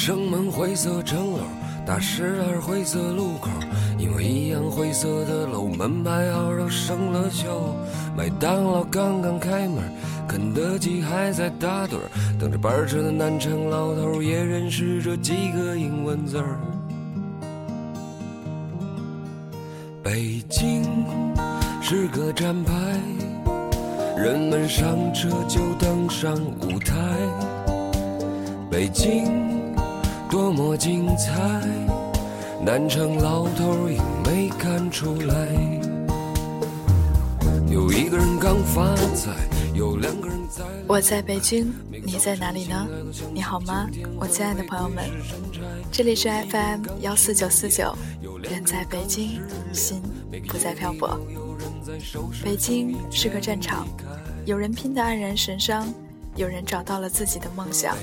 生门灰色城楼，大十二灰色路口，因为一样灰色的楼，门牌号都生了锈。麦当劳刚刚开门，肯德基还在打盹，等着班车的南城老头也认识这几个英文字儿。北京是个站牌，人们上车就登上舞台。北京多么精彩，南城老头也没看出来。有一个人刚发财，有两个人在。我在北京，你在哪里呢？你好吗，我亲爱的朋友们？这里是 FM 幺四九四九，人在北京，心不再漂泊。北京是个战场，有人拼得黯然神伤，有人找到了自己的梦想，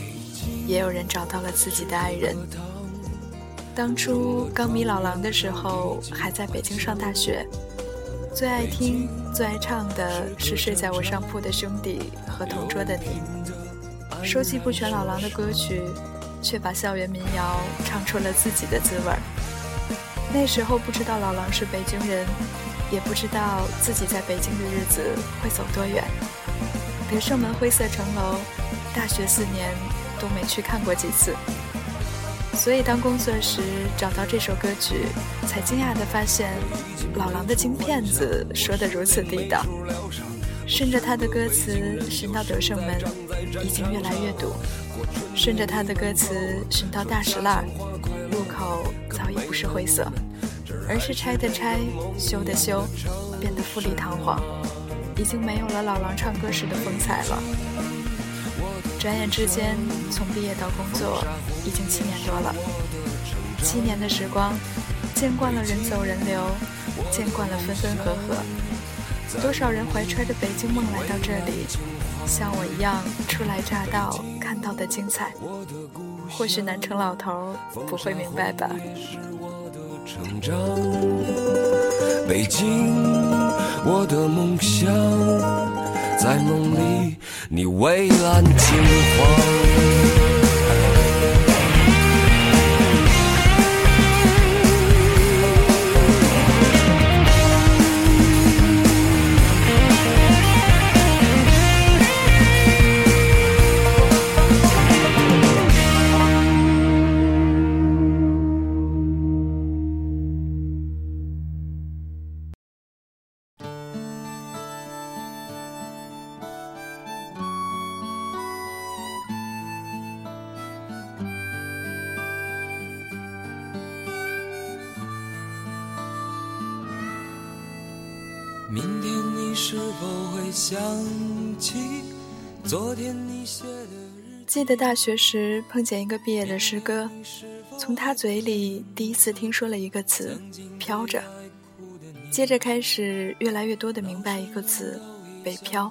也有人找到了自己的爱人。当初刚迷老狼的时候，还在北京上大学，最爱听、最爱唱的是睡在我上铺的兄弟和同桌的你。收集不全老狼的歌曲。却把校园民谣唱出了自己的滋味儿。那时候不知道老狼是北京人，也不知道自己在北京的日子会走多远。德胜门灰色城楼，大学四年都没去看过几次。所以当工作时找到这首歌曲，才惊讶地发现，老狼的京片子说得如此地道。顺着他的歌词寻到德胜门，已经越来越堵。顺着他的歌词寻到大石烂，路口早已不是灰色，而是拆的拆，修的修，变得富丽堂皇，已经没有了老狼唱歌时的风采了。转眼之间，从毕业到工作，已经七年多了。七年的时光，见惯了人走人流，见惯了分分合合。多少人怀揣着北京梦来到这里，像我一样初来乍到，看到的精彩。或许南城老头不会明白吧。北京，我的梦想，在梦里，你蔚蓝金黄。明天你是否会想起昨天你写的记得大学时碰见一个毕业的师哥，从他嘴里第一次听说了一个词“飘着”，接着开始越来越多的明白一个词“北漂”。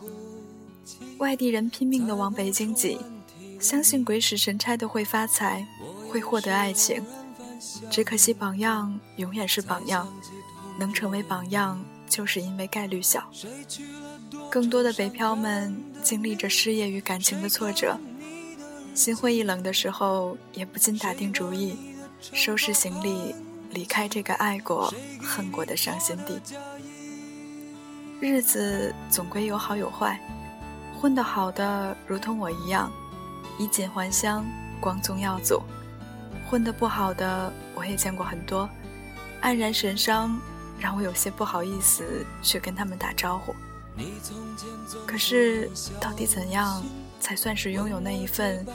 外地人拼命的往北京挤，相信鬼使神差的会发财，会获得爱情，只可惜榜样永远是榜样，能成为榜样。就是因为概率小，更多的北漂们经历着失业与感情的挫折，心灰意冷的时候，也不禁打定主意，收拾行李离开这个爱过、恨过的伤心地。日子总归有好有坏，混得好的如同我一样，衣锦还乡、光宗耀祖；混得不好的，我也见过很多，黯然神伤。让我有些不好意思去跟他们打招呼。可是，到底怎样才算是拥有那一份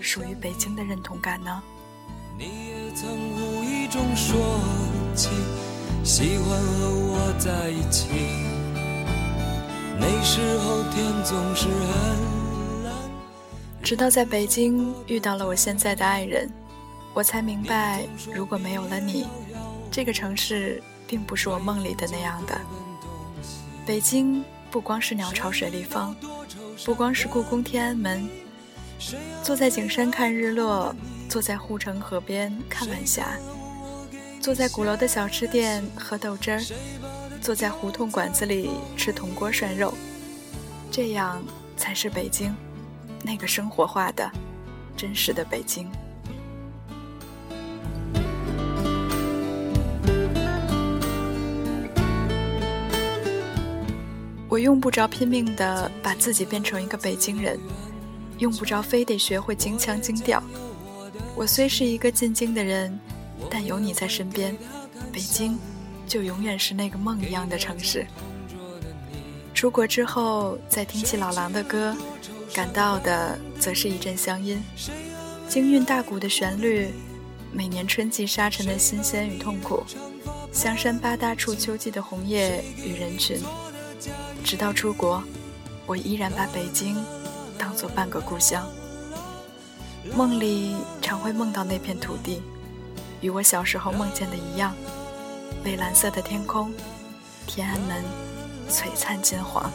属于北京的认同感呢？直到在北京遇到了我现在的爱人，我才明白，如果没有了你，这个城市。并不是我梦里的那样的。北京不光是鸟巢水立方，不光是故宫天安门。坐在景山看日落，坐在护城河边看晚霞，坐在鼓楼的小吃店喝豆汁儿，坐在胡同馆子里吃铜锅涮肉，这样才是北京，那个生活化的、真实的北京。我用不着拼命的把自己变成一个北京人，用不着非得学会京腔京调。我虽是一个进京的人，但有你在身边，北京就永远是那个梦一样的城市。出国之后，再听起老狼的歌，感到的则是一阵乡音，京韵大鼓的旋律，每年春季沙尘的新鲜与痛苦，香山八大处秋季的红叶与人群。直到出国，我依然把北京当做半个故乡。梦里常会梦到那片土地，与我小时候梦见的一样，蔚蓝色的天空，天安门璀璨金黄。